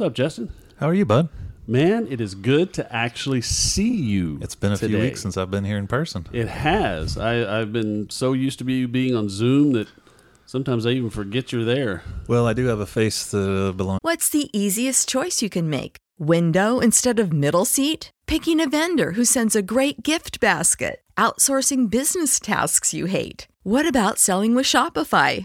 What's up, Justin? How are you, bud? Man, it is good to actually see you. It's been a today. few weeks since I've been here in person. It has. I, I've been so used to be being on Zoom that sometimes I even forget you're there. Well, I do have a face that uh, belongs. What's the easiest choice you can make? Window instead of middle seat? Picking a vendor who sends a great gift basket? Outsourcing business tasks you hate? What about selling with Shopify?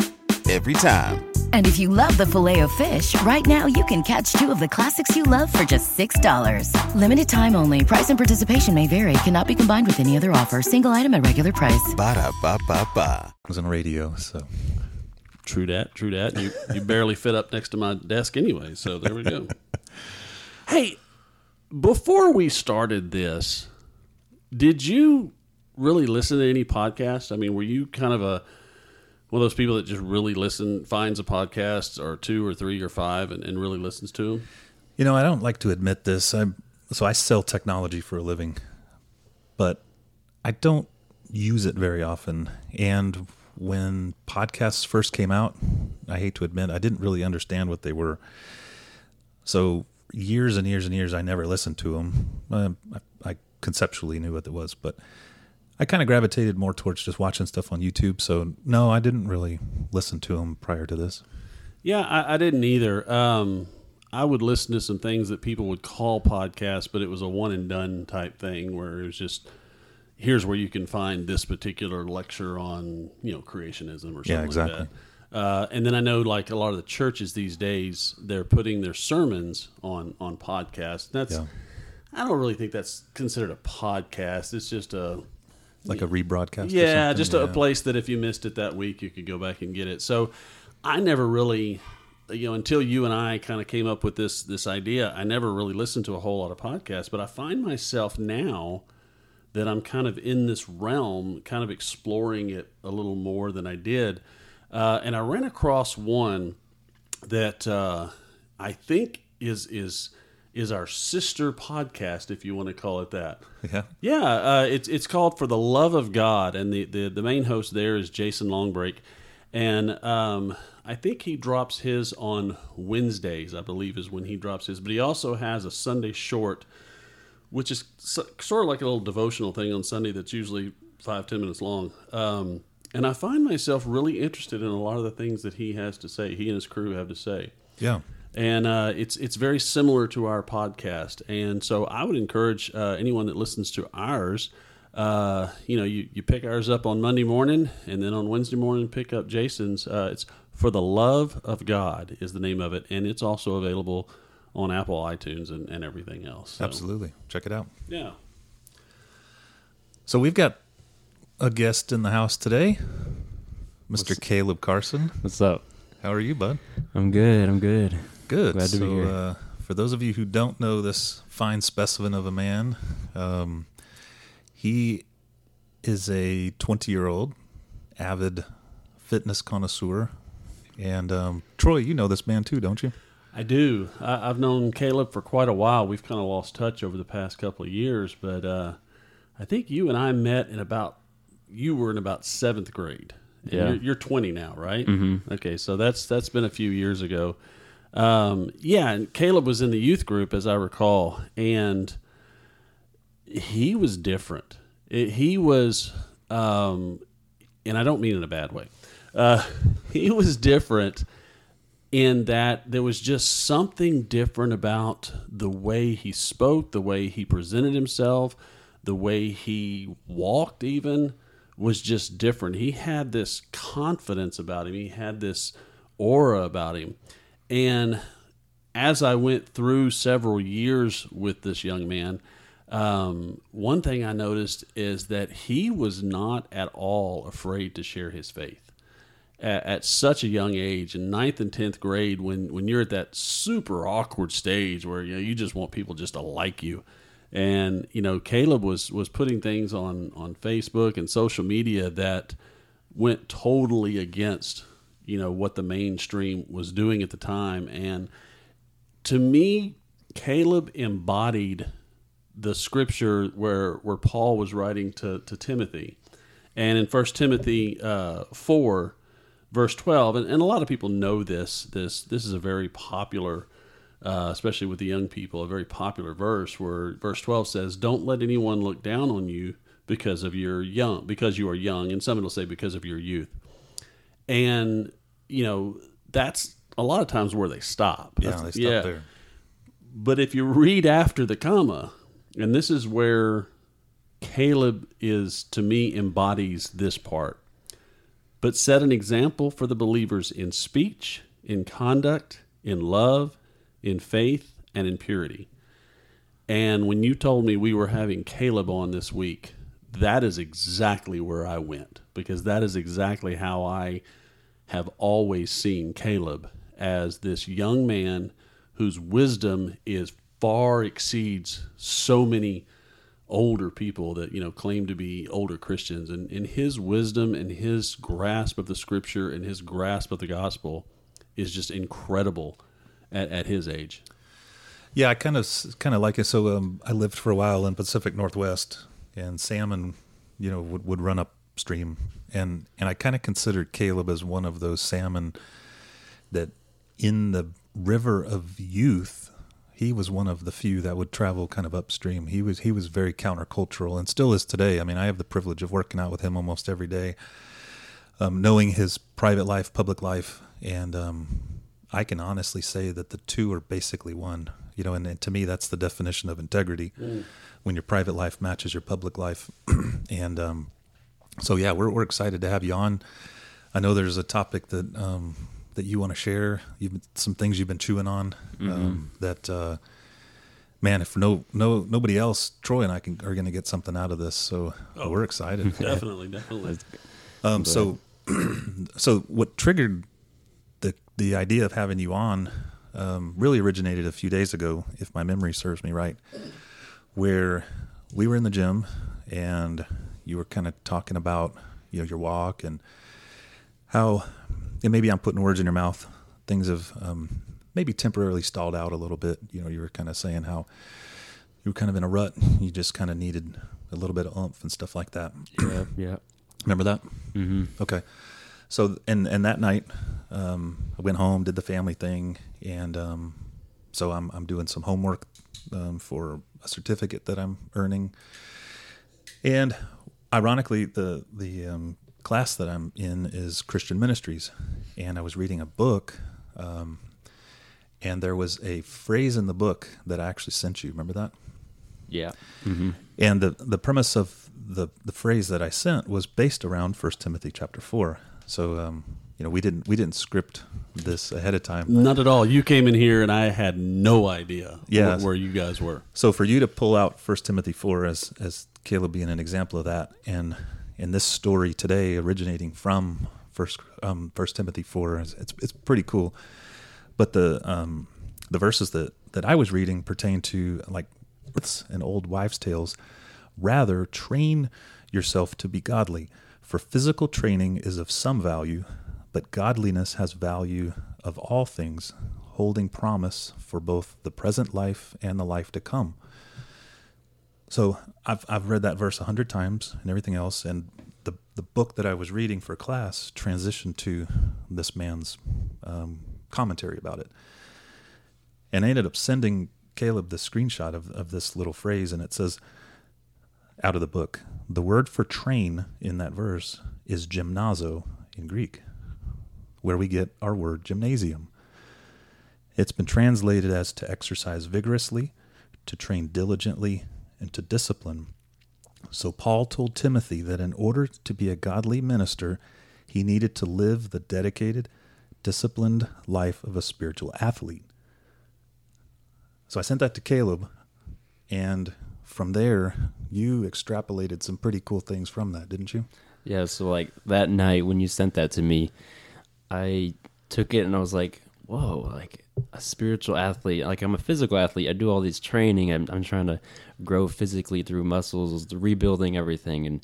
Every time. And if you love the Filet-O-Fish, right now you can catch two of the classics you love for just $6. Limited time only. Price and participation may vary. Cannot be combined with any other offer. Single item at regular price. Ba-da-ba-ba-ba. I was on radio, so True that, true that. You you barely fit up next to my desk anyway, so there we go. hey, before we started this, did you really listen to any podcasts? I mean, were you kind of a one of those people that just really listen, finds a podcast or two or three or five, and, and really listens to them? you know I don't like to admit this. I so I sell technology for a living, but I don't use it very often. And when podcasts first came out, I hate to admit I didn't really understand what they were. So years and years and years, I never listened to them. Uh, I, I conceptually knew what it was, but I kind of gravitated more towards just watching stuff on YouTube. So no, I didn't really listen to them prior to this. Yeah, I, I didn't either. Um, I would listen to some things that people would call podcasts, but it was a one and done type thing where it was just here's where you can find this particular lecture on you know creationism or something Yeah, exactly. like that. Uh, and then I know like a lot of the churches these days they're putting their sermons on on podcasts. That's Yeah. I don't really think that's considered a podcast. It's just a Like a rebroadcast. yeah, just a, a Yeah. place that if you missed it that week, you could go back and get it. So I never really, you know, until you and I kind of came up with this this idea, I never really listened to a whole lot of podcasts. But I find myself now that I'm kind of in this realm, kind of exploring it a little more than I did. Uh, and I ran across one that uh, I think is is is our sister podcast, if you want to call it that. Yeah. Yeah, uh, it's it's called For the Love of God, and the, the, the main host there is Jason Longbreak, and um, I think he drops his on Wednesdays. I believe is when he drops his, but he also has a Sunday short, which is so, sort of like a little devotional thing on Sunday that's usually five ten minutes long. Um, and I find myself really interested in a lot of the things that he has to say. He and his crew have to say Yeah. And uh, it's it's very similar to our podcast. And so I would encourage uh, anyone that listens to ours, uh, you know, you, you pick ours up on Monday morning, and then on Wednesday morning pick up Jason's. Uh, it's for the love of God is the name of it, and it's also available on Apple iTunes and, and everything else. So, Absolutely. Check it out. Yeah. So we've got a guest in the house today, Mr. Kaleb Carson. What's up? How are you, bud? I'm good. I'm good. Good. Glad to so, be here. Uh, for those of you who don't know this fine specimen of a man, um, he is a 20 year old avid fitness connoisseur. And um, Troy, you know this man too, don't you? I do. I, I've known Kaleb for quite a while. We've kind of lost touch over the past couple of years, but uh, I think you and I met in about. You were in about seventh grade. Yeah. You're, you're 20 now, right? Mm-hmm. Okay, so that's that's been a few years ago. Um, yeah, and Kaleb was in the youth group, as I recall, and he was different. It, he was, um, and I don't mean in a bad way. Uh, he was different in that there was just something different about the way he spoke, the way he presented himself, the way he walked, even was just different. He had this confidence about him, he had this aura about him. And as I went through several years with this young man, um, one thing I noticed is that he was not at all afraid to share his faith. At, at, such a young age, in ninth and tenth grade, when when you're at that super awkward stage where you know you just want people just to like you, and you know Kaleb was was putting things on on Facebook and social media that went totally against you know what the mainstream was doing at the time, and to me, Kaleb embodied the scripture where where Paul was writing to, to Timothy. And in First Timothy uh, 4, verse 12, and, and a lot of people know this, this, this is a very popular, uh, especially with the young people, a very popular verse where verse 12 says, Don't let anyone look down on you because of your young, because you are young. And some will say because of your youth. And, you know, that's a lot of times where they stop. Yeah, That's- they stop there. But if you read after the comma, and this is where Kaleb is to me embodies this part. But set an example for the believers in speech, in conduct, in love, in faith, and in purity. And when you told me we were having Kaleb on this week, that is exactly where I went because that is exactly how I have always seen Kaleb as this young man whose wisdom is far exceeds so many older people that you know claim to be older Christians and, in his wisdom and his grasp of the scripture and his grasp of the gospel is just incredible at, at his age. Yeah, I kind of kind of like it. So um, I lived for a while in Pacific Northwest, and salmon, you know, would, would run upstream, and and I kind of considered Kaleb as one of those salmon that in the river of youth, he was one of the few that would travel kind of upstream. He was he was very countercultural and still is today. I mean, I have the privilege of working out with him almost every day, um, knowing his private life, public life, and um, I can honestly say that the two are basically one. You know, and, and to me, that's the definition of integrity when your private life matches your public life. and um, so, yeah, we're we're excited to have you on. I know there's a topic that um, that you want to share. You've been, some things you've been chewing on um, that. Uh, Man, if no no nobody else, Troy and I can, are going to get something out of this, so we're excited. Definitely, definitely. Um, so, so what triggered the the idea of having you on um, really originated a few days ago, if my memory serves me right, where we were in the gym and you were kind of talking about you know your walk and how and maybe I'm putting words in your mouth. Things have um, maybe temporarily stalled out a little bit. You know, you were kind of saying how you were kind of in a rut. You just kind of needed a little bit of oomph and stuff like that. Yeah, yeah. Remember that? Mm-hmm. Okay. So and and that night, um, I went home, did the family thing, and um, so I'm I'm doing some homework um, for a certificate that I'm earning. And ironically, the the um, class that I'm in is Christian Ministries, and I was reading a book, um, and there was a phrase in the book that I actually sent you. Remember that? Yeah. And the the premise of the the phrase that I sent was based around First Timothy chapter four. So um, you know we didn't we didn't script this ahead of time. Not at all. You came in here and I had no idea Yeah. wh- where you guys were. So for you to pull out First Timothy four as as Kaleb being an example of that, and in this story today originating from First um, First Timothy four, it's it's it's pretty cool. But the um, the verses that that I was reading pertain to like and old wives' tales. Rather, train yourself to be godly, for physical training is of some value, but godliness has value of all things, holding promise for both the present life and the life to come. So I've I've read that verse a hundred times and everything else, and the the book that I was reading for class transitioned to this man's um, commentary about it, and I ended up sending Kaleb the screenshot of of this little phrase, and it says, out of the book, the word for train in that verse is gymnazo in Greek. where we get our word gymnasium. It's been translated as to exercise vigorously, to train diligently, and to discipline. So Paul told Timothy that in order to be a godly minister, he needed to live the dedicated, disciplined life of a spiritual athlete. So I sent that to Kaleb, and from there, you extrapolated some pretty cool things from that, didn't you? Yeah, so like that night when you sent that to me, I took it and I was like, whoa, like a spiritual athlete. Like I'm a physical athlete. I do all these training. I'm, I'm trying to grow physically through muscles, rebuilding everything and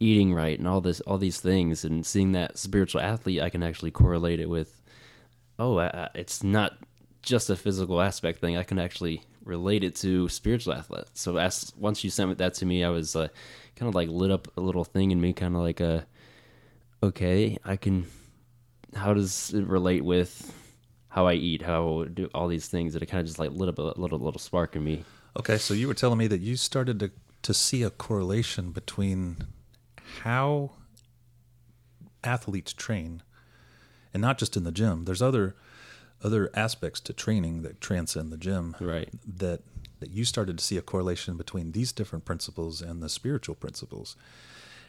eating right and all this, all these things. And seeing that spiritual athlete, I can actually correlate it with, oh, I, it's not just a physical aspect thing. I can actually relate it to spiritual athlete. So as once you sent that to me, I was uh, kind of like lit up a little thing in me, kind of like a, okay, I can. How does it relate with how I eat, how I do all these things that it kind of just like lit up a little little spark in me. Okay, so you were telling me that you started to to see a correlation between how athletes train and not just in the gym. There's other other aspects to training that transcend the gym. Right. That that you started to see a correlation between these different principles and the spiritual principles.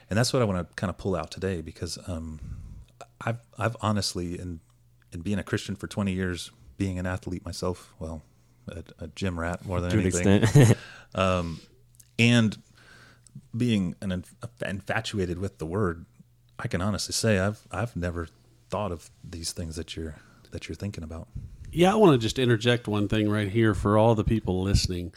And that's what I want to kind of pull out today because um, I've I've honestly in in being a Christian for 20 years, being an athlete myself, well, a, a gym rat more than to anything, um, and being an inf- infatuated with the word, I can honestly say I've I've never thought of these things that you're that you're thinking about. Yeah, I want to just interject one thing right here for all the people listening.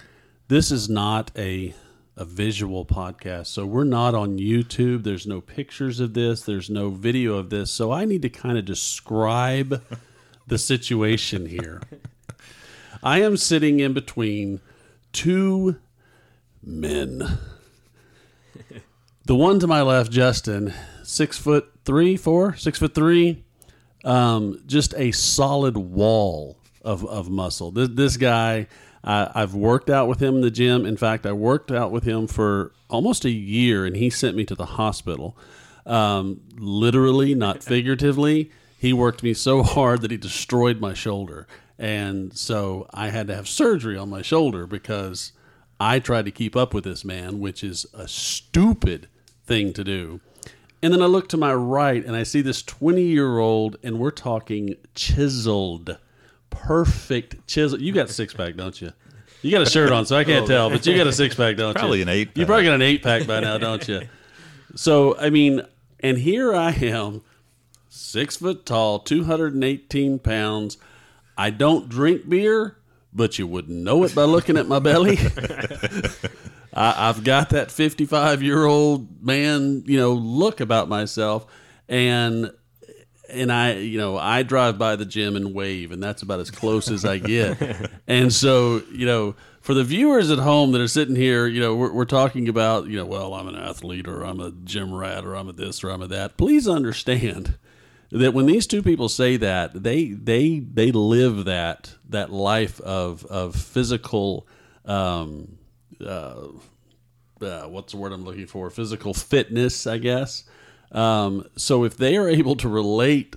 This is not a a visual podcast. So we're not on YouTube. There's no pictures of this, there's no video of this. So I need to kind of describe the situation here. I am sitting in between two men. The one to my left, Justin, six foot three, four, six foot three, um, just a solid wall of, of muscle. This, this guy uh, I've worked out with him in the gym. In fact, I worked out with him for almost a year, and he sent me to the hospital. Um, literally, not figuratively. He worked me so hard that he destroyed my shoulder. And so I had to have surgery on my shoulder because I tried to keep up with this man, which is a stupid thing to do. And then I look to my right and I see this 20 year old, and we're talking chiseled perfect chisel. You got six pack, don't you? You got a shirt on, so I can't oh, tell, but you got a six pack, don't Probably you? an eight. You probably got an eight pack by now, don't you? So I mean, and here I am, six foot tall, two hundred and eighteen pounds. I don't drink beer, but you wouldn't know it by looking at my belly. I, I've got that fifty-five year old man, you know, look about myself, and and I, you know, I drive by the gym and wave, and that's about as close as I get. and so, you know, for the viewers at home that are sitting here, you know, we're, we're talking about, you know, well, I'm an athlete, or I'm a gym rat, or I'm a this, or I'm a that. Please understand that when these two people say that, they they they live that that life of of physical. Um, uh, uh, what's the word I'm looking for? Physical fitness, I guess. Um, so if they are able to relate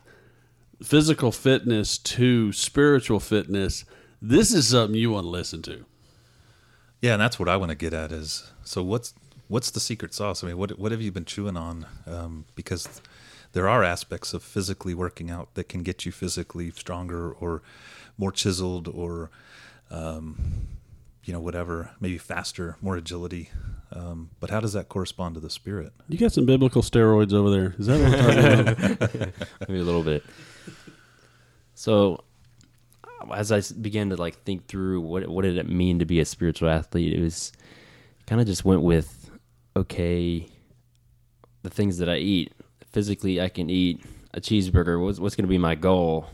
physical fitness to spiritual fitness, this is something you want to listen to. Yeah, and that's what I want to get at is so what's what's the secret sauce? I mean, what what have you been chewing on? Um, because there are aspects of physically working out that can get you physically stronger or more chiseled or um, you know whatever, maybe faster, more agility. Um, but how does that correspond to the spirit? You got some biblical steroids over there. Is that what we're talking about? Maybe a little bit. So, as I began to like think through what what did it mean to be a spiritual athlete, it was kind of just went with okay, the things that I eat physically, I can eat a cheeseburger. What's what's going to be my goal?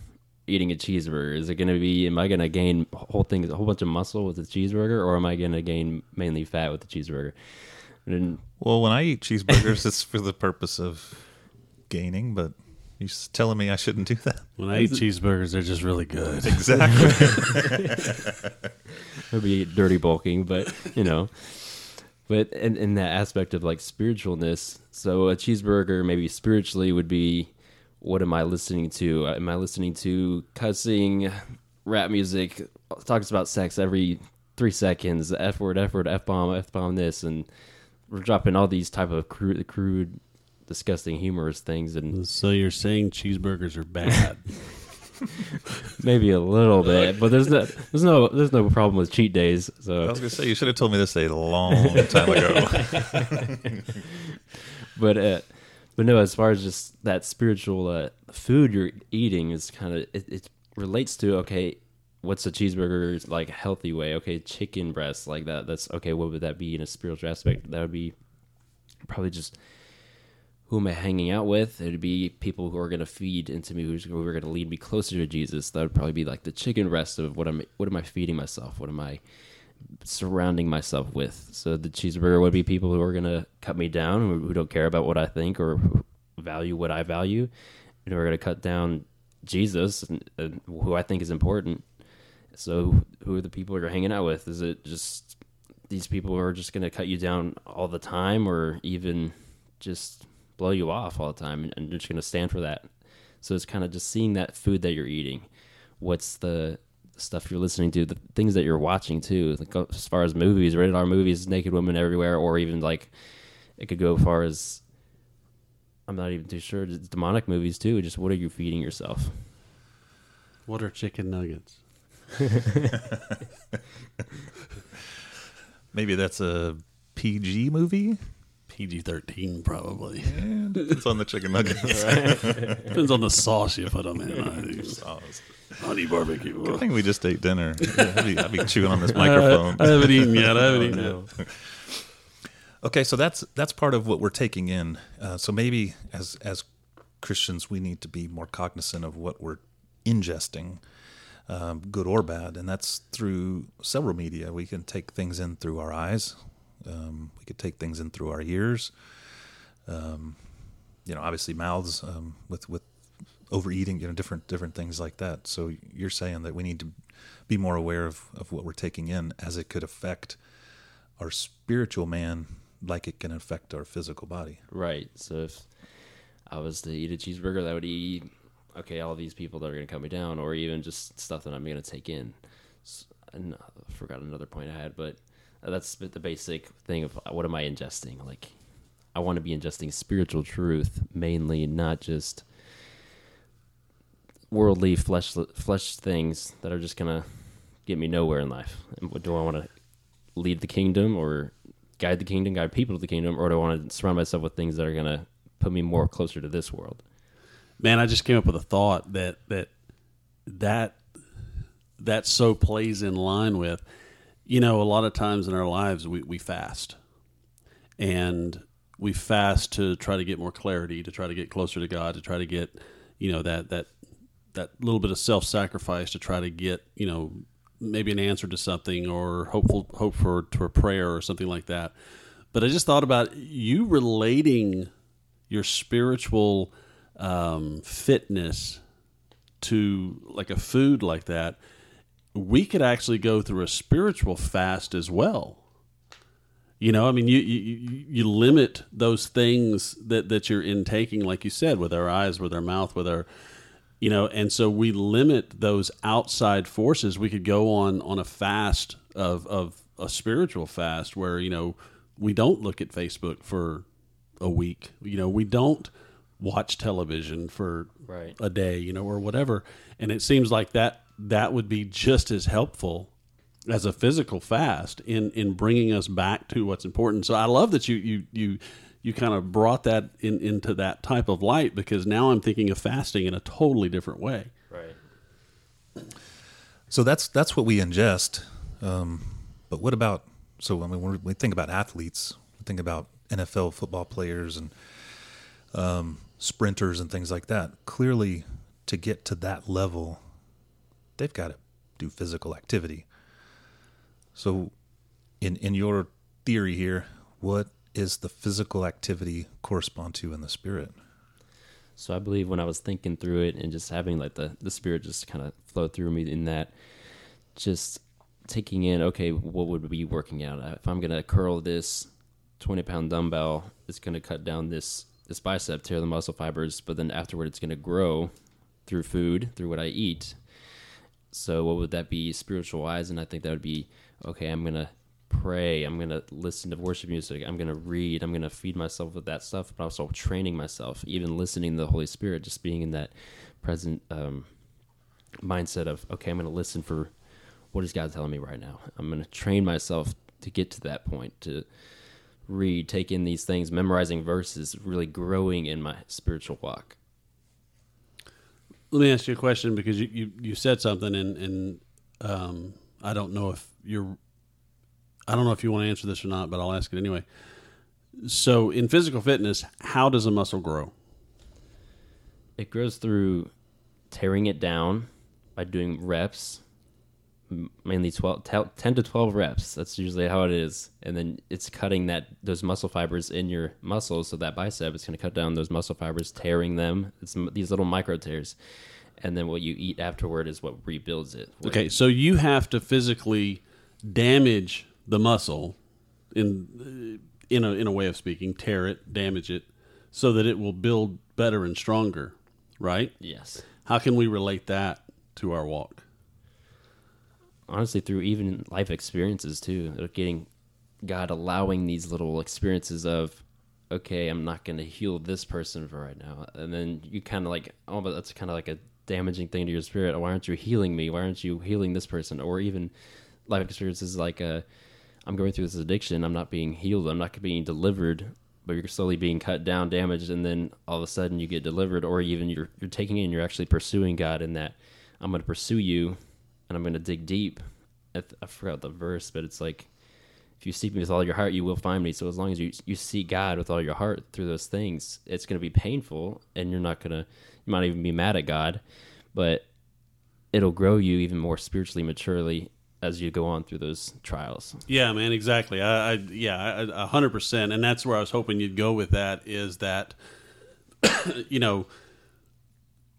Eating a cheeseburger is it going to be? Am I going to gain whole thing, a whole bunch of muscle with a cheeseburger, or am I going to gain mainly fat with the cheeseburger? And Well, when I eat cheeseburgers, it's for the purpose of gaining, but you're telling me I shouldn't do that. when I eat cheeseburgers, they're just really good. Exactly. maybe dirty bulking, but you know, but in, in that aspect of like spiritualness, so a cheeseburger maybe spiritually would be what am I listening to? Am I listening to cussing, rap music, talks about sex every three seconds, F word, F word, F bomb, F bomb this, and we're dropping all these type of crude, crude disgusting, humorous things, and So you're saying cheeseburgers are bad? maybe a little bit, but there's no, there's no, there's no problem with cheat days. So I was gonna say you should have told me this a long time ago. but, uh, but no, as far as just that spiritual uh, food you're eating is kind of it, it relates to okay, what's a cheeseburger like healthy way? Okay, chicken breast like that. That's okay. What would that be in a spiritual aspect? That would be probably just who am I hanging out with? It would be people who are going to feed into me, who's, who are going to lead me closer to Jesus. That would probably be like the chicken breast of what am what am I feeding myself? What am I surrounding myself with? So the cheeseburger would be people who are going to cut me down, who, who don't care about what I think or value what I value, and who are going to cut down Jesus, and, and who I think is important. So who are the people you're hanging out with? Is it just these people who are just going to cut you down all the time, or even just blow you off all the time and, you're just going to stand for that. So it's kind of just seeing that food that you're eating. What's the stuff you're listening to, the things that you're watching too. Like uh, as far as movies, rated R movies, naked women everywhere, or even like it could go as far as I'm not even too sure. Just demonic movies too. Just what are you feeding yourself? what are chicken nuggets? Maybe that's a PG movie. PG thirteen probably. And it's on the chicken nuggets. Depends on the sauce you put them in. Sauce. Honey barbecue. I think we just ate dinner. I'd be, I'd be chewing on this Uh, microphone. I haven't eaten yet. I haven't eaten no. yet. Okay, so that's that's part of what we're taking in. Uh, so maybe as as Christians, we need to be more cognizant of what we're ingesting, um, good or bad, and that's through several media. We can take things in through our eyes. Um, we could take things in through our ears. Um, you know, obviously mouths um, with with overeating. You know, different different things like that. So you're saying that we need to be more aware of of what we're taking in, as it could affect our spiritual man like it can affect our physical body. Right. So if I was to eat a cheeseburger, that would eat okay all these people that are going to cut me down, or even just stuff that I'm going to take in. S- And I forgot another point I had, but Uh, that's the basic thing of uh, what am I ingesting? Like, I want to be ingesting spiritual truth mainly, not just worldly flesh flesh things that are just to get me nowhere in life. Do I want to lead the kingdom or guide the kingdom, guide people to the kingdom, or do I want to surround myself with things that are to put me more closer to this world? Man, I just came up with a thought that that that that so plays in line with, you know, a lot of times in our lives we, we fast. And we fast to try to get more clarity, to try to get closer to God, to try to get, you know, that that that little bit of self sacrifice to try to get, you know, maybe an answer to something or hopeful hope for to a prayer or something like that. But I just thought about you relating your spiritual um, fitness to like a food like that. We could actually go through a spiritual fast as well. You know, I mean, you, you you limit those things that that you're intaking, like you said, with our eyes, with our mouth, with our, you know, and so we limit those outside forces. We could go on on a fast of of a spiritual fast where you know we don't look at Facebook for a week. You know, we don't watch television for Right. a day, you know, or whatever. And it seems like that that would be just as helpful as a physical fast in in bringing us back to what's important. So I love that you you you you kind of brought that in into that type of light because now I'm thinking of fasting in a totally different way. Right. So that's that's what we ingest. Um, but what about? So I mean, when we think about athletes, we think about NFL football players and um, sprinters and things like that. Clearly, to get to that level, they've got to do physical activity. So, in in your theory here, what is the physical activity correspond to in the spirit? So I believe when I was thinking through it and just having like the, the spirit just kind of flow through me in that, just taking in, okay, what would be working out? Uh, if I'm going to curl this 20 pound dumbbell, it's going to cut down this this bicep, tear the muscle fibers, but then afterward it's going to grow through food, through what I eat. So what would that be spiritual wise? And I think that would be okay. I'm to pray. I'm to listen to worship music. I'm to read. I'm to feed myself with that stuff, but also training myself, even listening to the Holy Spirit, just being in that present um, mindset of okay, I'm to listen for what is God telling me right now. I'm to train myself to get to that point to read, take in these things, memorizing verses, really growing in my spiritual walk. Let me ask you a question because you, you, you said something and, and um, I don't know if you're I don't know if you want to answer this or not, but I'll ask it anyway. So in physical fitness, how does a muscle grow? It grows through tearing it down by doing reps mainly 12 10 to 12 reps. That's usually how it is. And then it's cutting that those muscle fibers in your muscles so that bicep is going to cut down those muscle fibers tearing them. It's these little micro tears. And then what you eat afterward is what rebuilds it. Okay so you have to physically damage the muscle in in a in a way of speaking tear it damage it so that it will build better and stronger right? Yes. How can we relate that to our walk honestly through even life experiences too getting god allowing these little experiences of okay i'm not going to heal this person for right now. And then you kind of like oh but that's kind of like a damaging thing to your spirit. Why aren't you healing me? Why aren't you healing this person? Or even life experiences like uh, i'm going through this addiction. I'm not being healed. I'm not being delivered but you're slowly being cut down damaged and then all of a sudden you get delivered. Or even you're, you're taking in you're actually pursuing god in that i'm going to pursue you and I'm going to dig deep. I, I forgot the verse, but it's like, if you seek me with all your heart, you will find me. So as long as you you seek God with all your heart through those things, it's going to be painful, and you're not gonna, you might even be mad at God, but it'll grow you even more spiritually maturely as you go on through those trials. Yeah, man, exactly. I, I yeah, a hundred percent, and that's where I was hoping you'd go with that. Is that, you know,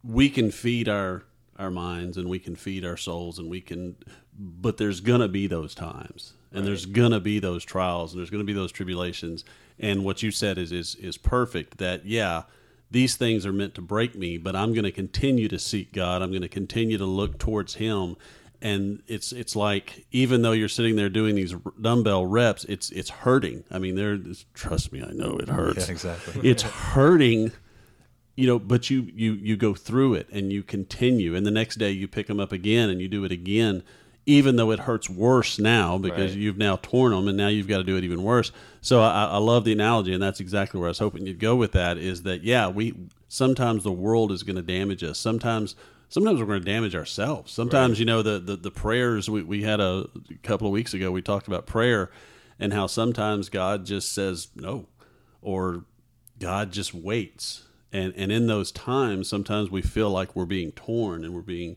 we can feed our our minds and we can feed our souls and we can but there's gonna be those times and right. there's gonna be those trials and there's gonna be those tribulations. And what you said is is is perfect that yeah these things are meant to break me but i'm gonna continue to seek god. I'm gonna continue to look towards him. And it's it's like even though you're sitting there doing these dumbbell reps it's it's hurting. I mean there trust me i know it hurts. Yeah, exactly. It's hurting you know but you you you go through it and you continue. And the next day you pick them up again and you do it again even though it hurts worse now because right. you've now torn them and now you've got to do it even worse. So I, I love the analogy and that's exactly where i was hoping you'd go with that is that yeah we sometimes the world is going to damage us. Sometimes sometimes we're going to damage ourselves. Sometimes right. you know the, the the prayers we, we had a couple of weeks ago we talked about prayer and how sometimes god just says no or god just waits and and in those times sometimes we feel like we're being torn and we're being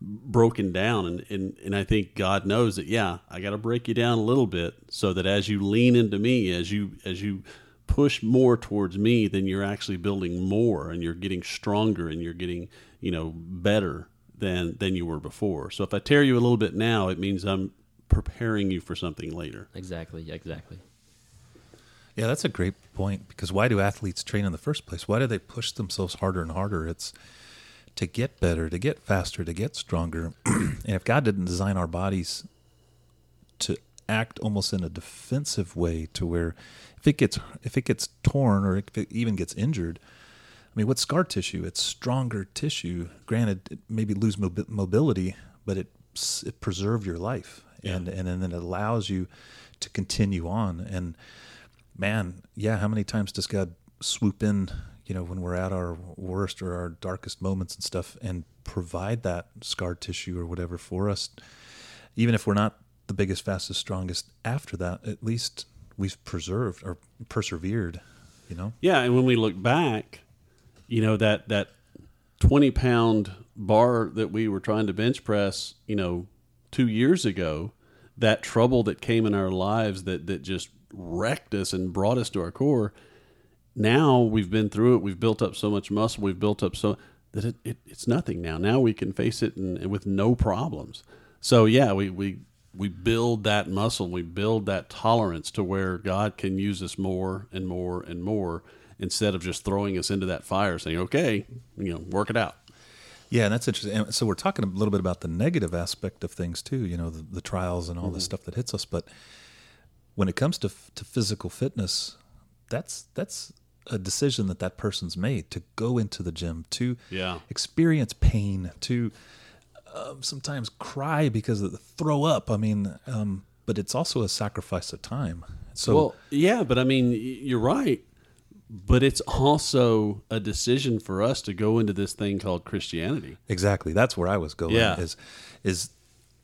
broken down. And and, and I think God knows that yeah I got to break you down a little bit so that as you lean into me as you as you push more towards me then you're actually building more and you're getting stronger and you're getting you know better than than you were before. So if I tear you a little bit now it means I'm preparing you for something later. Exactly exactly yeah, that's a great point because why do athletes train in the first place? Why do they push themselves harder and harder? It's to get better, to get faster, to get stronger. and if God didn't design our bodies to act almost in a defensive way to where if it gets if it gets torn or if it even gets injured, I mean, what's scar tissue? It's stronger tissue. Granted, it maybe lose mobility, but it it preserved your life, yeah. and and then it allows you to continue on. And man, yeah, how many times does God swoop in, you know, when we're at our worst or our darkest moments and stuff and provide that scar tissue or whatever for us? Even if we're not the biggest, fastest, strongest after that, at least we've preserved or persevered, you know? Yeah. And when we look back, you know, that, that 20 pound bar that we were trying to bench press, you know, two years ago, that trouble that came in our lives that, that just wrecked us and brought us to our core. Now we've been through it. We've built up so much muscle. We've built up so that it, it it's nothing now. Now we can face it and, and with no problems. So yeah, we, we we build that muscle. We build that tolerance to where God can use us more and more and more. instead of just throwing us into that fire, saying, "Okay, you know, work it out." Yeah, and that's interesting. And so we're talking a little bit about the negative aspect of things too. You know, the, the trials and all Mm-hmm. this stuff that hits us. But when it comes to to physical fitness, that's that's a decision that that person's made to go into the gym to Yeah. experience pain to um, sometimes cry because of the throw up. I mean, um, but it's also a sacrifice of time. So Well, yeah, but I mean, you're right. But it's also a decision for us to go into this thing called Christianity. Exactly. That's where I was going. Yeah. Is is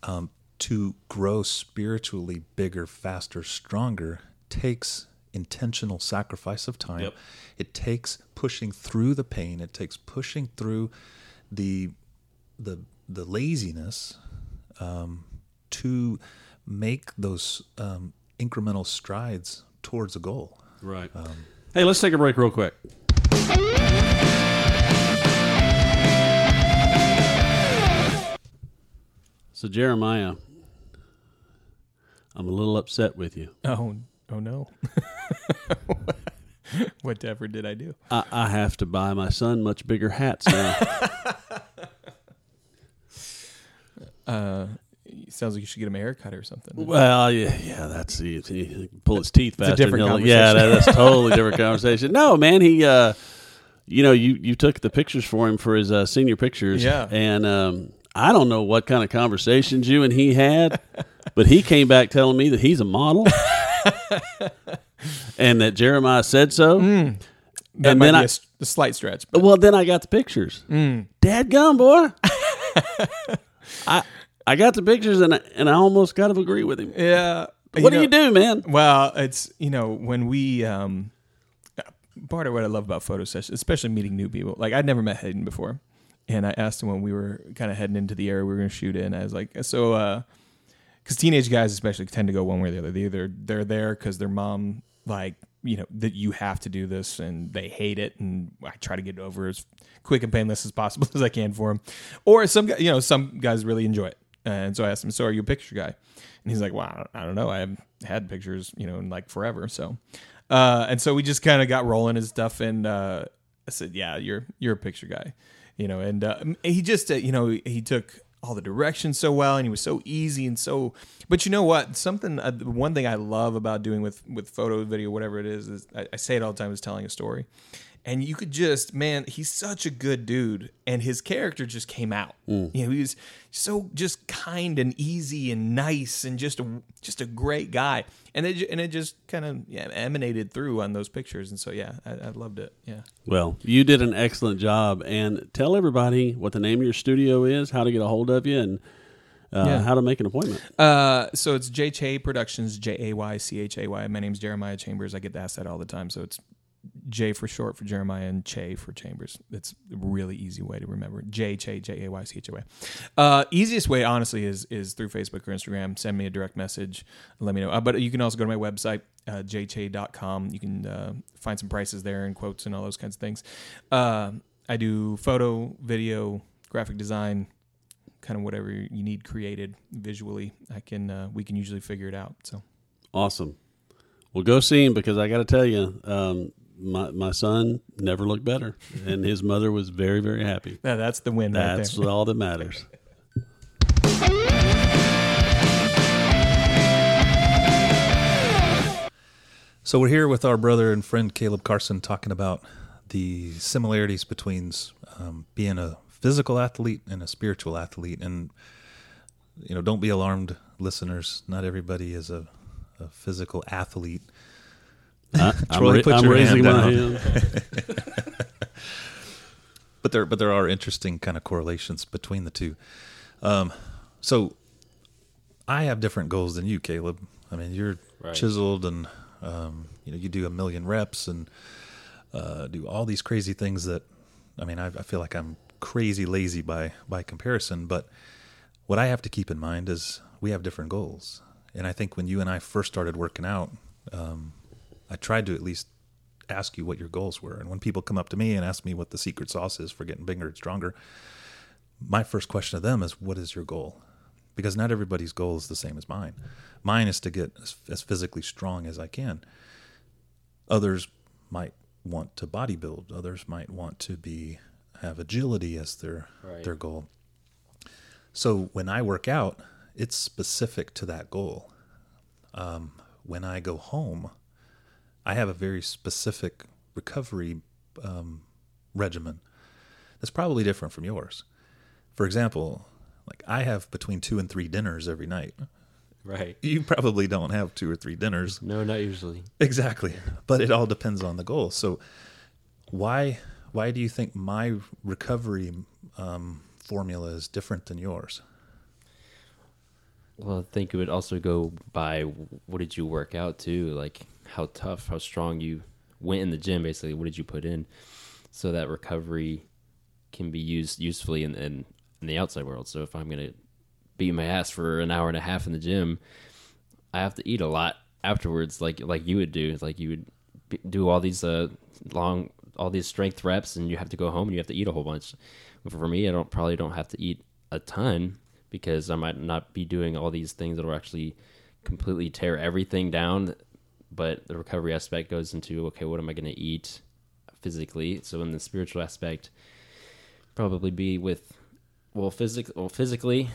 um, to grow spiritually bigger, faster, stronger takes intentional sacrifice of time. Yep. It takes pushing through the pain. It takes pushing through the the the laziness um, to make those um, incremental strides towards a goal. Right. hey, let's take a break real quick. So, Jeremiah, I'm a little upset with you. Oh, oh no. Whatever did I do? I, I have to buy my son much bigger hats now. Uh, sounds like you should get him a haircut or something. well, yeah, yeah, that's he, he can pull his teeth a faster. different yeah, that, that's totally different conversation. No, man, he, uh, you know, you you took the pictures for him for his uh, senior pictures, Yeah. and um, I don't know what kind of conversations you and he had, but he came back telling me that he's a model. and that Jeremiah said so. that and might then be I- a slight stretch. But Well, then I got the pictures. Dad gum, boy. I I got the pictures and I, and I almost got to agree with him. yeah. What do you do, man? Well, it's you know when we um, part of what I love about photo sessions, especially meeting new people. Like I'd never met Hayden before, and I asked him when we were kind of heading into the area we were going to shoot in. I was like, so, uh, because teenage guys especially tend to go one way or the other. They either they're there because their mom like you know that you have to do this and they hate it, and I try to get it over as quick and painless as possible as I can for them. Or some you know some guys really enjoy it, and so I asked him, so are you a picture guy? And he's like, well, I don't, know. I haven't had pictures, you know, in like forever. So, uh, and so we just kind of got rolling and stuff. And uh, I said, yeah, you're you're a picture guy, you know. And uh, he just, uh, you know, he took all the directions so well, and he was so easy and so. But you know what? Something, uh, one thing I love about doing with with photo, video, whatever it is, is I, I say it all the time is telling a story. And you could just, man, he's such a good dude, and his character just came out. You know, he was so just kind and easy and nice, and just a just a great guy. And it and it just kind of yeah, emanated through on those pictures. And so yeah, I, I loved it. Yeah. Well, you did an excellent job, and tell everybody what the name of your studio is, how to get a hold of you, and uh, Yeah. how to make an appointment. Uh, so it's J Chay Productions, J A Y C H A Y. My name's Jeremiah Chambers. I get asked that all the time. So it's J for short for Jeremiah and Che for Chambers. It's a really easy way to remember. J Che J A Y C H A Y. Uh, easiest way, honestly, is is through Facebook or Instagram. Send me a direct message. Let me know. Uh, but you can also go to my website, uh, jche.com. You can uh, find some prices there and quotes and all those kinds of things. Uh, I do photo, video, graphic design, kind of whatever you need created visually. I can uh, we can usually figure it out. So Awesome. Well, go see him because I got to tell you, um, my my son never looked better, and his mother was very very happy. yeah, that's the win right That's there. all that matters. So we're here with our brother and friend Kaleb Carson talking about the similarities between um, being a physical athlete and a spiritual athlete. And you know, don't be alarmed, listeners. Not everybody is a, a physical athlete. I, I'm, ra- put I'm your raising hand my down. hand. but there but there are interesting kind of correlations between the two. Um, so I have different goals than you, Kaleb. I mean, you're Right. chiseled and um, you know you do a million reps and uh, do all these crazy things that I mean I, I feel like I'm crazy lazy by by comparison. But what I have to keep in mind is we have different goals, and I think when you and I first started working out, um, I tried to at least ask you what your goals were. And when people come up to me and ask me what the secret sauce is for getting bigger and stronger, my first question to them is, What is your goal? Because not everybody's goal is the same as mine. Mine is to get as, as physically strong as I can. Others might want to bodybuild. Others might want to be have agility as their Right. their goal. So when I work out, it's specific to that goal. Um, when I go home, I have a very specific recovery um, regimen that's probably different from yours. For example, like I have between two and three dinners every night. Right. You probably don't have two or three dinners. No, not usually. Exactly. But it all depends on the goal. So why why do you think my recovery um, formula is different than yours? Well, I think it would also go by what did you work out to, like how tough, how strong you went in the gym. Basically, what did you put in, so that recovery can be used usefully in in, in the outside world. So if I'm gonna beat my ass for an hour and a half in the gym, I have to eat a lot afterwards, like like you would do. It's like you would do all these uh long, all these strength reps, and you have to go home and you have to eat a whole bunch. For me, I don't probably don't have to eat a ton because I might not be doing all these things that will actually completely tear everything down. But the recovery aspect goes into okay, what am I going to eat physically? So in the spiritual aspect, probably be with well, physic well physically.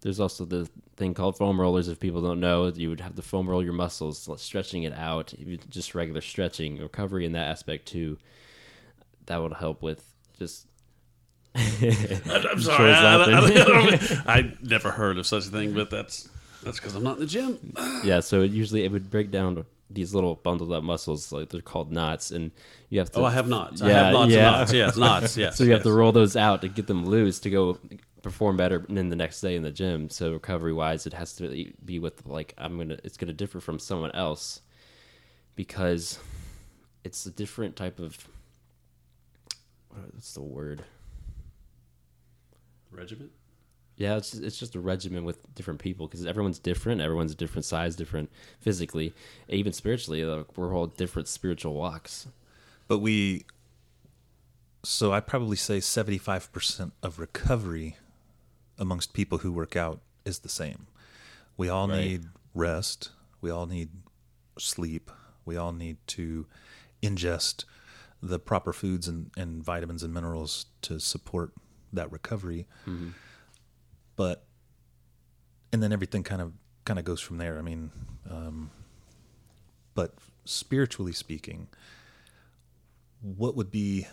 There's also the thing called foam rollers. If people don't know, you would have to foam roll your muscles, stretching it out. Just regular stretching, recovery in that aspect too. That would help with just. I'm sorry. I, I. I, I never heard of such a thing, but that's that's because I'm not in the gym. yeah, so it usually it would break down these little bundled up muscles, like they're called knots, and you have to. Oh, I have knots. I Yeah, have lots yeah. of knots. Yes, knots. Yes. so you have to roll those out to get them loose to go perform better than the next day in the gym. So recovery wise, it has to be with like I'm gonna. It's gonna differ from someone else because it's a different type of. What's the word? Regiment. Yeah, it's just, it's just a regimen with different people because everyone's different. Everyone's a different size, different physically, even spiritually. Like, we're all different spiritual walks. But we so I probably say 75% of recovery amongst people who work out is the same. We all Right. need rest, we all need sleep, we all need to ingest the proper foods and, and vitamins and minerals to support that recovery. But and then everything kind of kind of goes from there. I mean, um, but spiritually speaking, what would be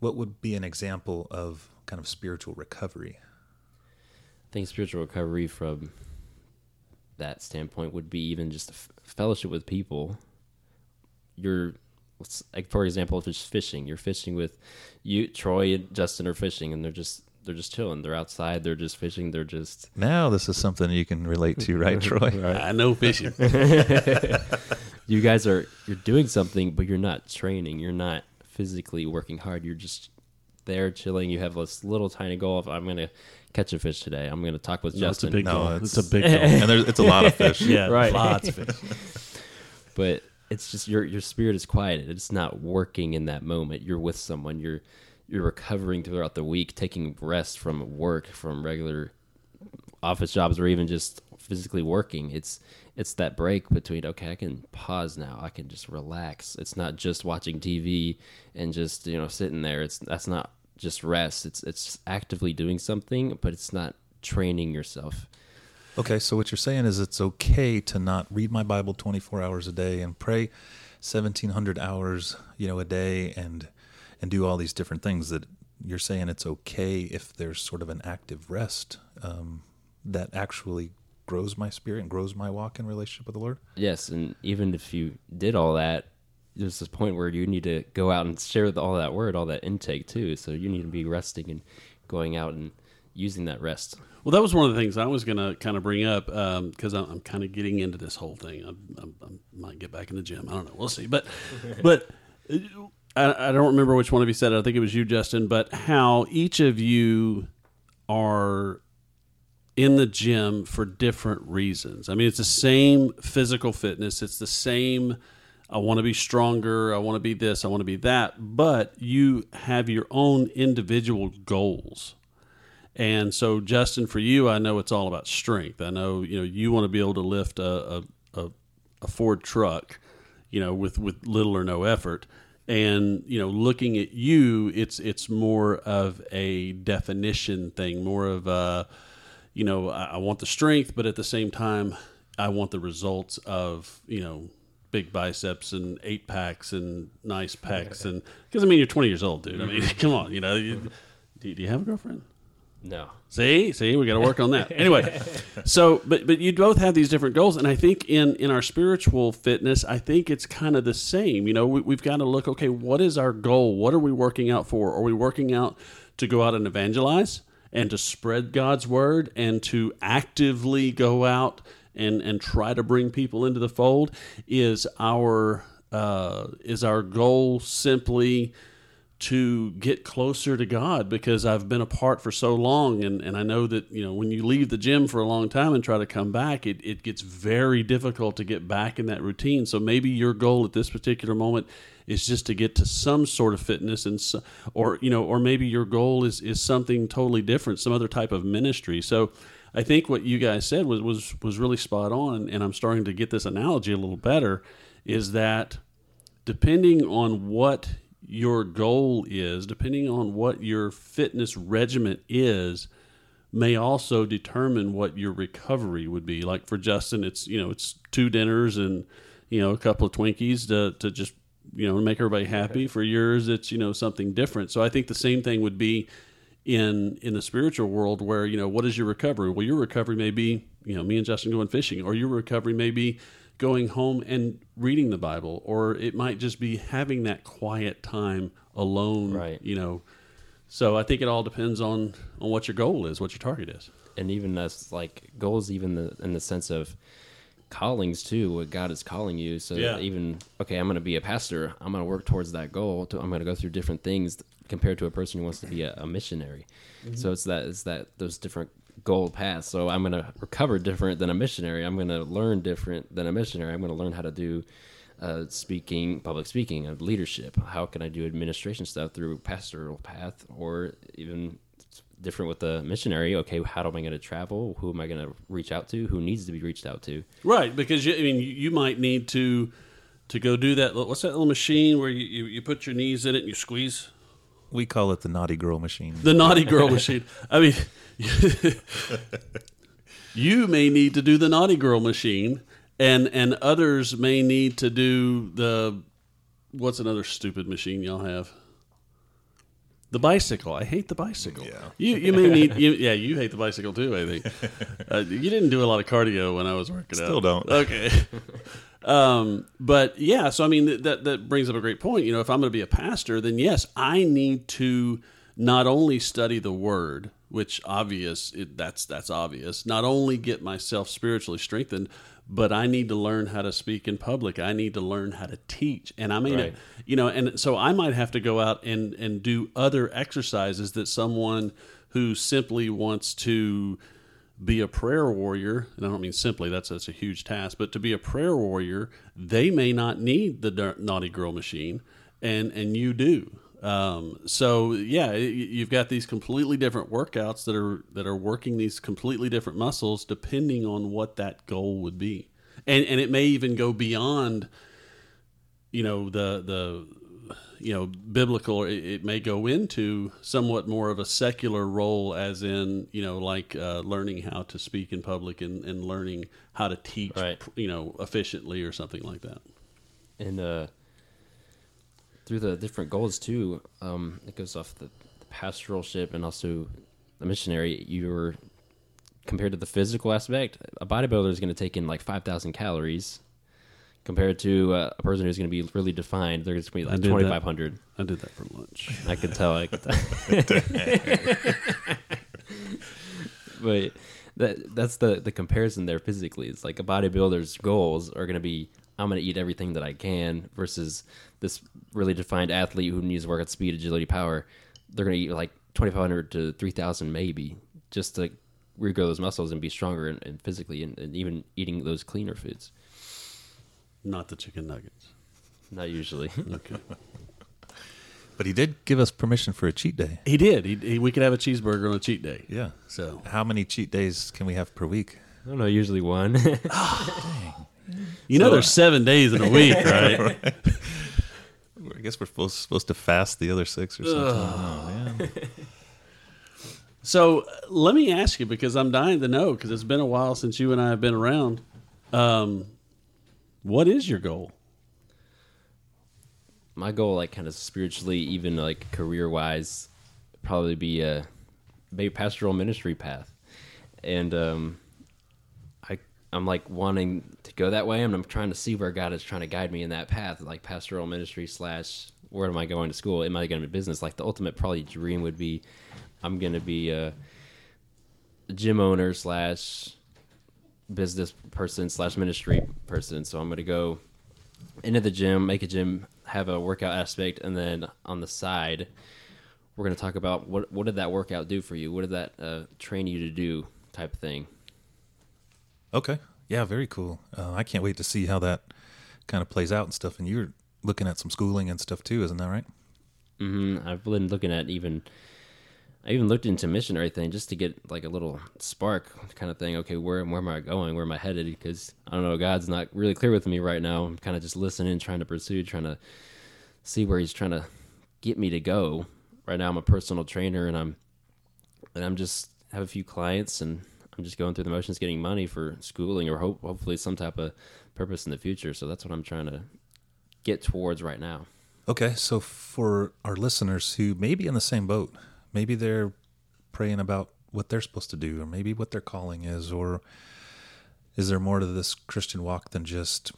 what would be an example of kind of spiritual recovery? I think spiritual recovery from that standpoint would be even just a f- fellowship with people. You're, like for example, if it's fishing, you're fishing with you, Troy and Justin are fishing, and they're just they're just chilling. They're outside. They're just fishing. They're just Now this is something you can relate to, right, Troy? I know fishing. you guys are you're doing something, but you're not training. You're not physically working hard. You're just there chilling. You have this little tiny goal of I'm gonna catch a fish today. I'm gonna talk with No, it's a Justin. big No, goal. it's- It's a big goal. and there's, it's a lot of fish. yeah, Right. Lots of fish. but it's just your your spirit is quieted. It's not working in that moment. You're with someone. You're you're recovering throughout the week, taking rest from work, from regular office jobs, or even just physically working. It's it's that break between okay, I can pause now. I can just relax. It's not just watching TV and just you know sitting there. It's that's not just rest. It's it's actively doing something, but it's not training yourself. Okay, so what you're saying is it's okay to not read my Bible 24 hours a day and pray 1700 hours, you know, a day and and do all these different things that you're saying it's okay if there's sort of an active rest um, that actually grows my spirit and grows my walk in relationship with the Lord. Yes, and even if you did all that, there's this point where you need to go out and share the- all that word, all that intake too. So you need to be resting and going out and using that rest. Well, that was one of the things I was going to kind of bring up because I'm, I'm kind of getting into this whole thing. I, I, I might get back in the gym. I don't know. We'll see. But, but uh, I, I don't remember which one of you said it. I think it was you, Justin. But how each of you are in the gym for different reasons. I mean, it's the same physical fitness. It's the same. I want to be stronger. I want to be this. I want to be that. But you have your own individual goals. And so, Justin, for you, I know it's all about strength. I know you know you want to be able to lift a a, a, a Ford truck, you know, with with little or no effort. And you know looking at you it's it's more of a definition thing more of a you know I, I want the strength but at the same time i want the results of you know big biceps and eight packs and nice pecs and because i mean you're 20 years old dude. I mean come on you know you, do, do you have a girlfriend No. See, see, we got to work on that. Anyway, so but but you both have these different goals, and I think in in our spiritual fitness, I think it's kind of the same. You know, we, we've got to look. Okay, what is our goal? What are we working out for? Are we working out to go out and evangelize and to spread God's word and to actively go out and and try to bring people into the fold? Is our uh, is our goal simply to get closer to God because I've been apart for so long and, and I know that, you know, when you leave the gym for a long time and try to come back, it, it gets very difficult to get back in that routine. So maybe your goal at this particular moment is just to get to some sort of fitness and or you know, or maybe your goal is is something totally different, some other type of ministry. So I think what you guys said was was was really spot on and I'm starting to get this analogy a little better is that depending on what your goal is, depending on what your fitness regimen is, may also determine what your recovery would be. Like for Justin, it's you know it's two dinners and you know a couple of Twinkies to to just you know make everybody happy. For yours, it's you know something different. So I think the same thing would be in in the spiritual world where you know what is your recovery? Well, your recovery may be you know me and Justin going fishing, or your recovery may be going home and reading the Bible, or it might just be having that quiet time alone. Right. You know. So I think it all depends on on what your goal is, what your target is. and even as like goals even the, in the sense of callings too what god is calling you so Yeah. even okay i'm going to be a pastor i'm going to work towards that goal to, i'm going to go through different things compared to a person who wants to be a, a missionary mm-hmm. so it's that it's that those different goal path. so i'm going to recover different than a missionary i'm going to learn different than a missionary i'm going to learn how to do uh, speaking, public speaking, and leadership. How can I do administration stuff through pastoral path, or even different with the missionary? Okay, how am I going to travel? Who am I going to reach out to? Who needs to be reached out to? Right, because you, I mean, you, might need to to go do that. What's that little machine where you, you, you put your knees in it and you squeeze? We call it the naughty girl machine. The naughty girl machine. I mean, you may need to do the naughty girl machine, and and others may need to do the what's another stupid machine y'all have? The bicycle. I hate the bicycle. Yeah. You you may need. You, yeah, you hate the bicycle too. I think. Uh, you didn't do a lot of cardio when I was working out. Still don't. Okay. Um, but yeah, so I mean th- that that brings up a great point. You know, if I'm going to be a pastor, then yes, I need to not only study the Word, which obvious it, that's that's obvious. Not only get myself spiritually strengthened, but I need to learn how to speak in public. I need to learn how to teach, and I mean, Right. you know, and so I might have to go out and and do other exercises that someone who simply wants to be a prayer warrior, and I don't mean simply, that's, that's a huge task, but to be a prayer warrior, they may not need the naughty girl machine, and, and you do. Um, so yeah, you've got these completely different workouts that are that are working these completely different muscles depending on what that goal would be, and and it may even go beyond, you know, the the you know biblical it, it may go into somewhat more of a secular role as in you know like uh, learning how to speak in public and, and learning how to teach Right. you know efficiently or something like that and uh, through the different goals too, um, it goes off the, the pastoralship and also the missionary. You're compared to the physical aspect. A bodybuilder is going to take in like five thousand calories, compared to uh, a person who's going to be really defined. They're going to be like twenty five hundred. i did that for lunch I could tell. I could tell. but that that's the the comparison there physically. It's like a bodybuilder's goals are going to be I'm going to eat everything that I can versus this really defined athlete who needs to work at speed, agility, power. They're going to eat like 2,500 to 3,000 maybe just to regrow those muscles and be stronger and, and physically and, and even eating those cleaner foods. Not the chicken nuggets Not usually. okay But he did give us permission for a cheat day. he did he, he, we could have a cheeseburger on a cheat day Yeah. so How many cheat days can we have per week? I don't know. Usually one. you know there's seven days in a week right We're guess we're supposed, supposed to fast the other six or something. Oh, man. So uh, let me ask you because I'm dying to know because it's been a while since you and I have been around. Um, what is your goal? my goal, like kind of spiritually, even like career wise, probably be a maybe pastoral ministry path, and um, I I'm like wanting to go that way, and I'm trying to see where God is trying to guide me in that path, like pastoral ministry slash where am I going to school? Am I going to business? Like the ultimate probably dream would be, I'm going to be a gym owner slash business person slash ministry person. So I'm going to go into the gym, make a gym, have a workout aspect, and then on the side, we're going to talk about what what did that workout do for you? What did that uh, train you to do? Type thing. Okay. Yeah, very cool. Uh, I can't wait to see how that kind of plays out and stuff. And you're looking at some schooling and stuff too, isn't that right? Mm-hmm. I've been looking at even. I even looked into missionary thing just to get like a little spark kind of thing. Okay, where where am I going? Where am I headed? Because I don't know. God's not really clear with me right now. I'm kind of just listening, trying to pursue, trying to see where He's trying to get me to go. Right now, I'm a personal trainer, and I'm and I'm just have a few clients, and I'm just going through the motions, getting money for schooling, or hope hopefully some type of purpose in the future. So that's what I'm trying to get towards right now. Okay, so for our listeners who may be in the same boat, maybe they're praying about what they're supposed to do, or maybe what their calling is, or is there more to this Christian walk than just,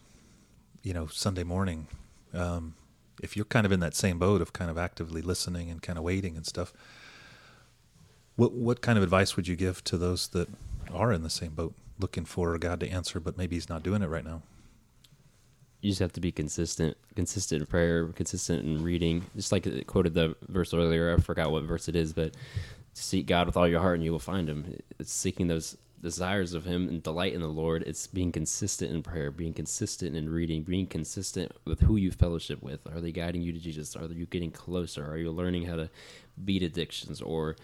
you know, Sunday morning? Um, if you're kind of in that same boat of kind of actively listening and kind of waiting and stuff, what what kind of advice would you give to those that are in the same boat, looking for God to answer, but maybe He's not doing it right now? You just have to be consistent, consistent in prayer, consistent in reading. Just like it quoted the verse earlier, I forgot what verse it is, but seek God with all your heart and you will find Him. It's seeking those desires of Him and delight in the Lord. It's being consistent in prayer, being consistent in reading, being consistent with who you fellowship with. Are they guiding you to Jesus? Are you getting closer? Are you learning how to beat addictions or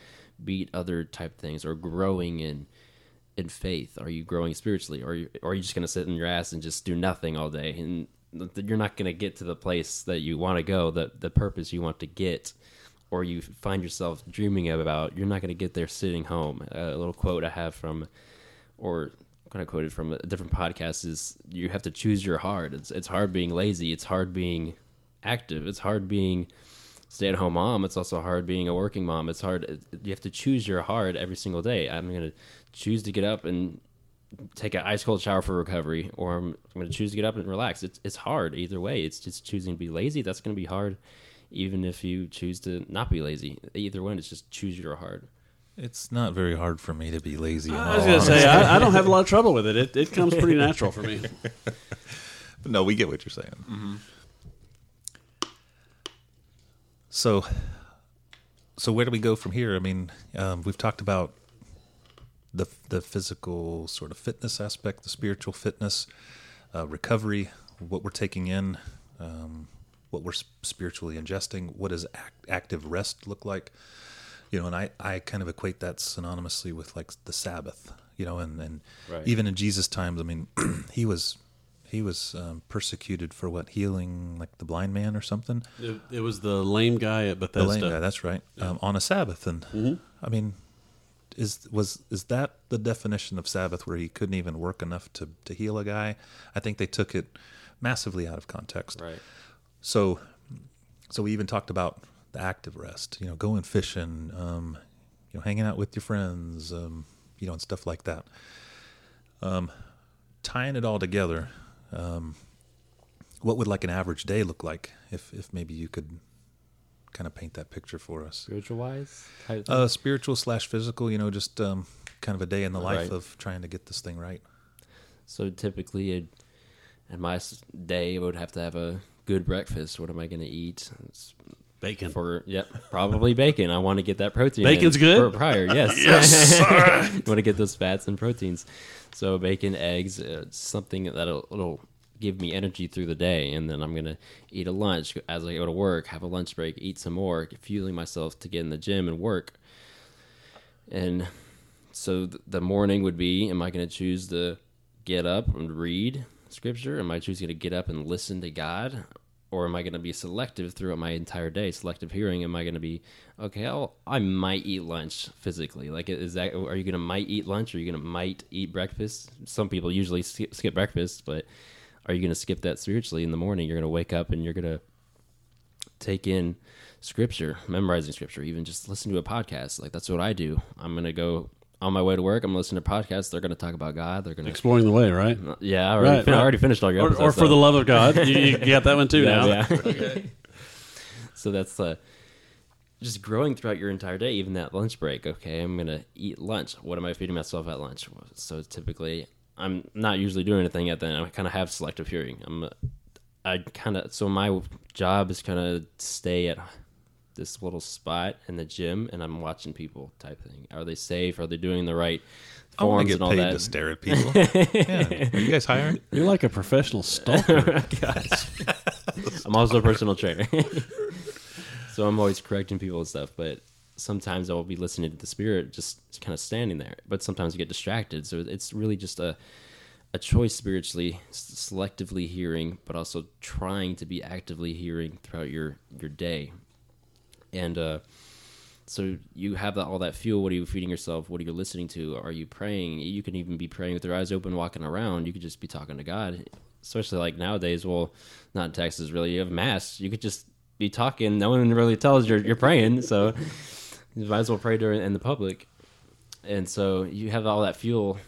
beat other type things or growing in? In faith? Are you growing spiritually, or are you, or are you just going to sit in your ass and just do nothing all day? And you're not going to get to the place that you want to go, the the purpose you want to get, or you find yourself dreaming about. You're not going to get there sitting home. a little quote I have from, or kind of quoted from a different podcast is: "You have to choose your hard. It's it's hard being lazy. It's hard being active. It's hard being." Stay at home mom. It's also hard being a working mom. It's hard. You have to choose your hard every single day. I'm going to choose to get up and take an ice cold shower for recovery, or I'm, I'm going to choose to get up and relax. It's it's hard either way. It's just choosing to be lazy. That's going to be hard, even if you choose to not be lazy. Either one, it's just choose your hard. It's not very hard for me to be lazy. I was going to say. I, I don't have a lot of trouble with it. It it comes pretty natural for me. But no, we get what you're saying. Mm-hmm. So, so where do we go from here? I mean, um, we've talked about the the physical sort of fitness aspect, the spiritual fitness, uh, recovery, what we're taking in, um, what we're spiritually ingesting. What does act, active rest look like? You know, and I, I kind of equate that synonymously with like the Sabbath. You know, and and Right. even in Jesus' times, I mean, he was he was um, persecuted for what healing like the blind man or something? It, it was the lame guy at Bethesda. the lame guy that's right um, on a sabbath and i mean is was is that the definition of sabbath where he couldn't even work enough to to heal a guy? I think they took it massively out of context. Right. so so we even talked about the active rest you know going fishing um you know hanging out with your friends um you know and stuff like that. Um tying it all together um what would like an average day look like if if maybe you could kind of paint that picture for us Spiritual wise, uh spiritual slash physical you know just um kind of a day in the life Right. of trying to get this thing right So typically, it, in my day, I would have to have a good breakfast. What am I going to eat? It's Bacon. For yep, probably bacon. I want to get that protein. Bacon's good? for prior. Yes, yes. want to get those fats and proteins. So bacon, eggs, uh, something that'll give me energy through the day, and then I'm gonna eat a lunch as I go to work. Have a lunch break, eat some more, fueling myself to get in the gym and work. And so th- the morning would be: Am I going to choose to get up and read scripture? Am I choosing to get up and listen to God? Or am I going to be selective throughout my entire day? Selective hearing. Am I going to be okay? I'll, I might eat lunch physically. Like, is that? Are you going to might eat lunch? Are you going to might eat breakfast? Some people usually skip, skip breakfast, but are you going to skip that spiritually in the morning? You're going to wake up and you're going to take in scripture, memorizing scripture, even just listen to a podcast. Like that's what I do. I'm going to go on my way to work. I'm listening to podcasts. They're going to talk about God. They're going to Exploring the way, right? yeah. I already, Right, fin- I already finished all your Or, episodes. or for so- the love of God. You, you got that one too now. yeah. so that's uh, just growing throughout your entire day, even that lunch break. Okay, I'm gonna eat lunch. What am I feeding myself at lunch? So typically, I'm not usually doing anything at then. I kind of have selective hearing. I'm, uh, I kind of so my job is kind of stay at this little spot in the gym, and I'm watching people type thing. Are they safe? Are they doing the right I want forms to and get all paid that? to stare at people. yeah. Are you guys hiring? You're like a professional stalker. I'm also a personal trainer. so I'm always correcting people and stuff, but sometimes I will be listening to the spirit just kind of standing there. But sometimes you get distracted. So it's really just a a choice spiritually, selectively hearing, but also trying to be actively hearing throughout your your day. And uh so you have that, all that fuel. What are you feeding yourself? What are you listening to? Are you praying? You can even be praying with your eyes open, walking around. You could just be talking to God. Especially like nowadays. Well, not in Texas really. You have mass. You could just be talking. No one really tells you're you're praying. So you might as well pray during in the public. And so you have all that fuel,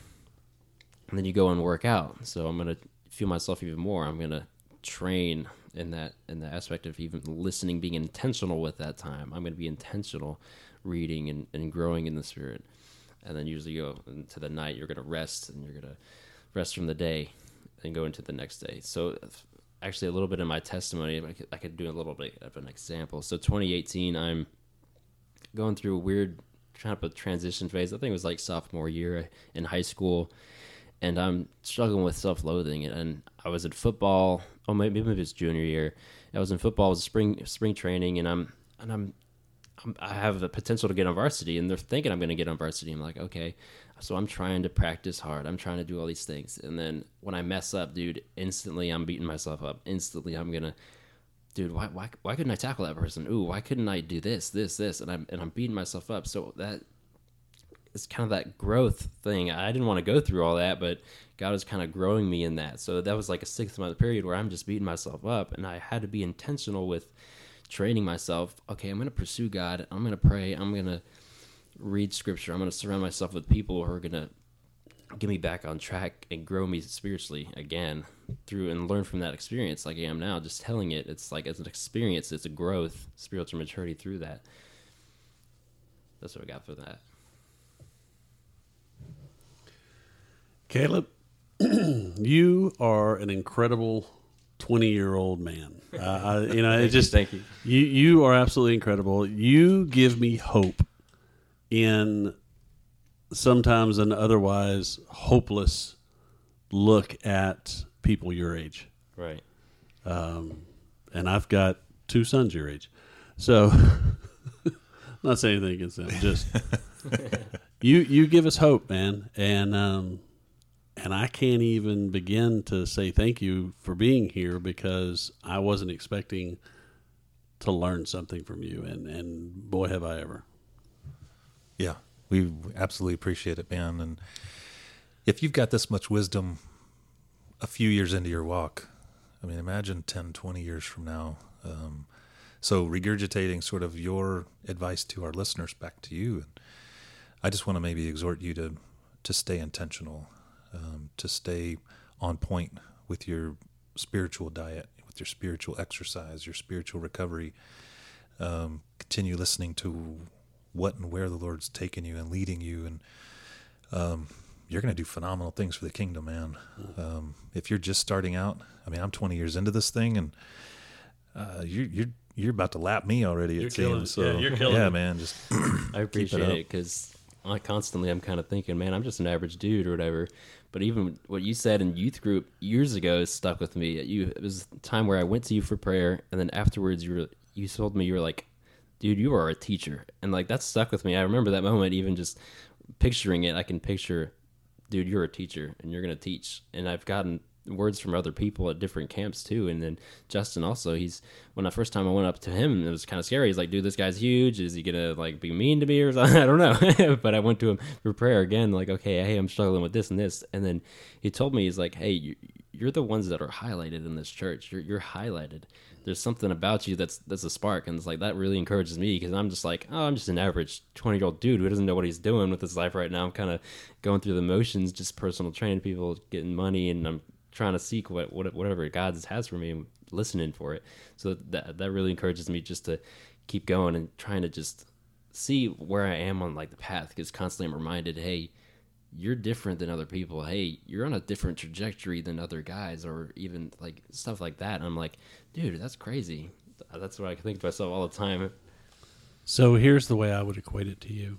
and then you go and work out. So I'm gonna fuel myself even more. I'm gonna train in that in the aspect of even listening, being intentional with that time. I'm gonna be intentional, reading and, and growing in the spirit. And then usually go into the night. You're gonna rest, and you're gonna rest from the day, and go into the next day. So actually, a little bit in my testimony, I could, I could do a little bit of an example. So 2018, I'm going through a weird kind of a transition phase. I think it was like sophomore year in high school, and I'm struggling with self-loathing. And I was in football. Oh, maybe maybe it was junior year. I was in football. It was spring spring training, and I'm and I'm. I'm I have the potential to get on varsity, and they're thinking I'm going to get on varsity. I'm like, okay, so I'm trying to practice hard. I'm trying to do all these things, and then when I mess up, dude, instantly I'm beating myself up. Instantly, I'm gonna dude, why, why, why couldn't I tackle that person? Ooh, why couldn't I do this, this, this? And I'm, and I'm beating myself up. So that it's kind of that growth thing. I didn't want to go through all that, but God was kind of growing me in that. So that was like a six month period where I'm just beating myself up, and I had to be intentional with training myself. Okay, I'm going to pursue God. I'm going to pray. I'm going to read scripture. I'm going to surround myself with people who are going to get me back on track and grow me spiritually again through and learn from that experience like I am now. Just telling it, it's like it's an experience, it's a growth, spiritual maturity through that. That's what I got for that. Kaleb, you are an incredible twenty-year-old man. Uh, I, you know, it just Thank you. You you are absolutely incredible. You give me hope in sometimes an otherwise hopeless look at people your age. Right. Um, and I've got two sons your age, so not saying anything against them. Just you you give us hope, man, and um, and I can't even begin to say thank you for being here because I wasn't expecting to learn something from you, and and boy have I ever. Yeah, we absolutely appreciate it, man. And if you've got this much wisdom a few years into your walk, I mean, imagine 10, 20 years from now. Um, so, regurgitating sort of your advice to our listeners back to you. And I just want to maybe exhort you to, to stay intentional, um, to stay on point with your spiritual diet, with your spiritual exercise, your spiritual recovery. Um, continue listening to what and where the Lord's taking you and leading you, and um, you're going to do phenomenal things for the kingdom, man. Um, if you're just starting out, I mean, I'm 20 years into this thing, and uh, you're you're you're about to lap me already. It You're killing seems. So Yeah, you're killing yeah, it. man. Just I appreciate it because I constantly I'm kind of thinking, man, I'm just an average dude or whatever. But even what you said in youth group years ago has stuck with me. You it was a time where I went to you for prayer, and then afterwards you were you told me you were like, dude, you are a teacher, and like that stuck with me. I remember that moment, even just picturing it. I can picture, dude, you're a teacher, and you're gonna teach. And I've gotten words from other people at different camps too. And then Justin also, he's when the first time I went up to him, it was kind of scary. He's like, "Dude, this guy's huge. Is he gonna like be mean to me or something?" I don't know. but I went to him for prayer again, like, "Okay, hey, I'm struggling with this and this," and then he told me he's like, "Hey, you, you're the ones that are highlighted in this church. You're you're highlighted. There's something about you that's that's a spark, and it's like that really encourages me because I'm just like, oh, I'm just an average 20 year old dude who doesn't know what he's doing with his life right now. I'm kind of going through the motions, just personal training people, getting money, and I'm trying to seek what, what whatever God has for me and listening for it. So that that really encourages me just to keep going and trying to just see where I am on like the path because constantly I'm reminded, hey, you're different than other people. Hey, you're on a different trajectory than other guys, or even like stuff like that. And I'm like, dude, that's crazy. That's what I think to myself all the time. So here's the way I would equate it to you.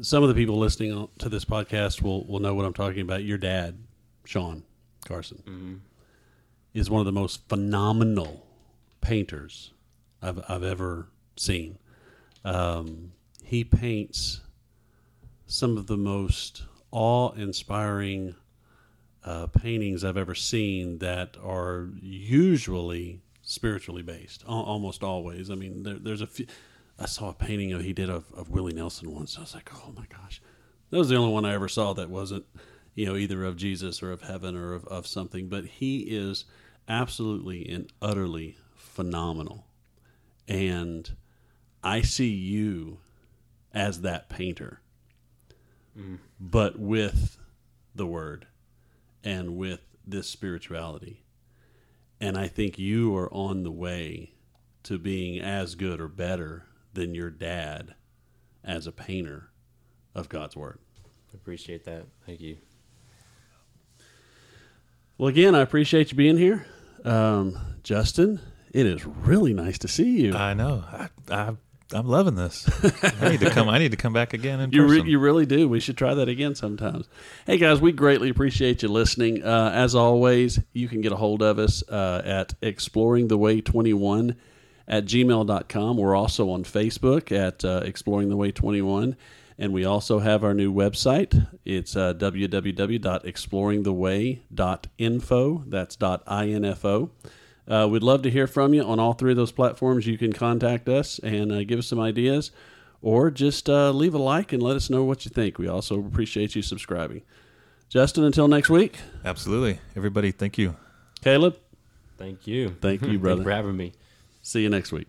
Some of the people listening to this podcast will, will know what I'm talking about. Your dad, Sean Carson, is one of the most phenomenal painters I've, I've ever seen. Um, he paints some of the most awe-inspiring uh, paintings I've ever seen that are usually spiritually based, al- almost always. I mean, there, there's a few. I saw a painting of, he did of, of Willie Nelson once. I was like, oh my gosh, that was the only one I ever saw that wasn't, you know, either of Jesus or of heaven or of, of something. But he is absolutely and utterly phenomenal, and I see you as that painter mm. but with the word and with this spirituality. And I think you are on the way to being as good or better than your dad as a painter of God's word. Appreciate that. Thank you. Well, again, I appreciate you being here. Um, Justin, it is really nice to see you. I know. I, I I'm loving this. I need to come. I need to come back again in You, re- you really do. We should try that again sometimes. Hey, guys, we greatly appreciate you listening. Uh, as always, you can get a hold of us uh, at exploringtheway21 at gmail.com. We're also on Facebook at uh, Exploring the Way 21. And we also have our new website. It's uh, www.exploringtheway.info. That's .info. Uh, we'd love to hear from you on all three of those platforms. You can contact us and uh, give us some ideas or just uh, leave a like and let us know what you think. We also appreciate you subscribing. Justin, until next week, Absolutely. Everybody, thank you. Kaleb, Thank you. Thank you, Thank brother. for having me. see you next week.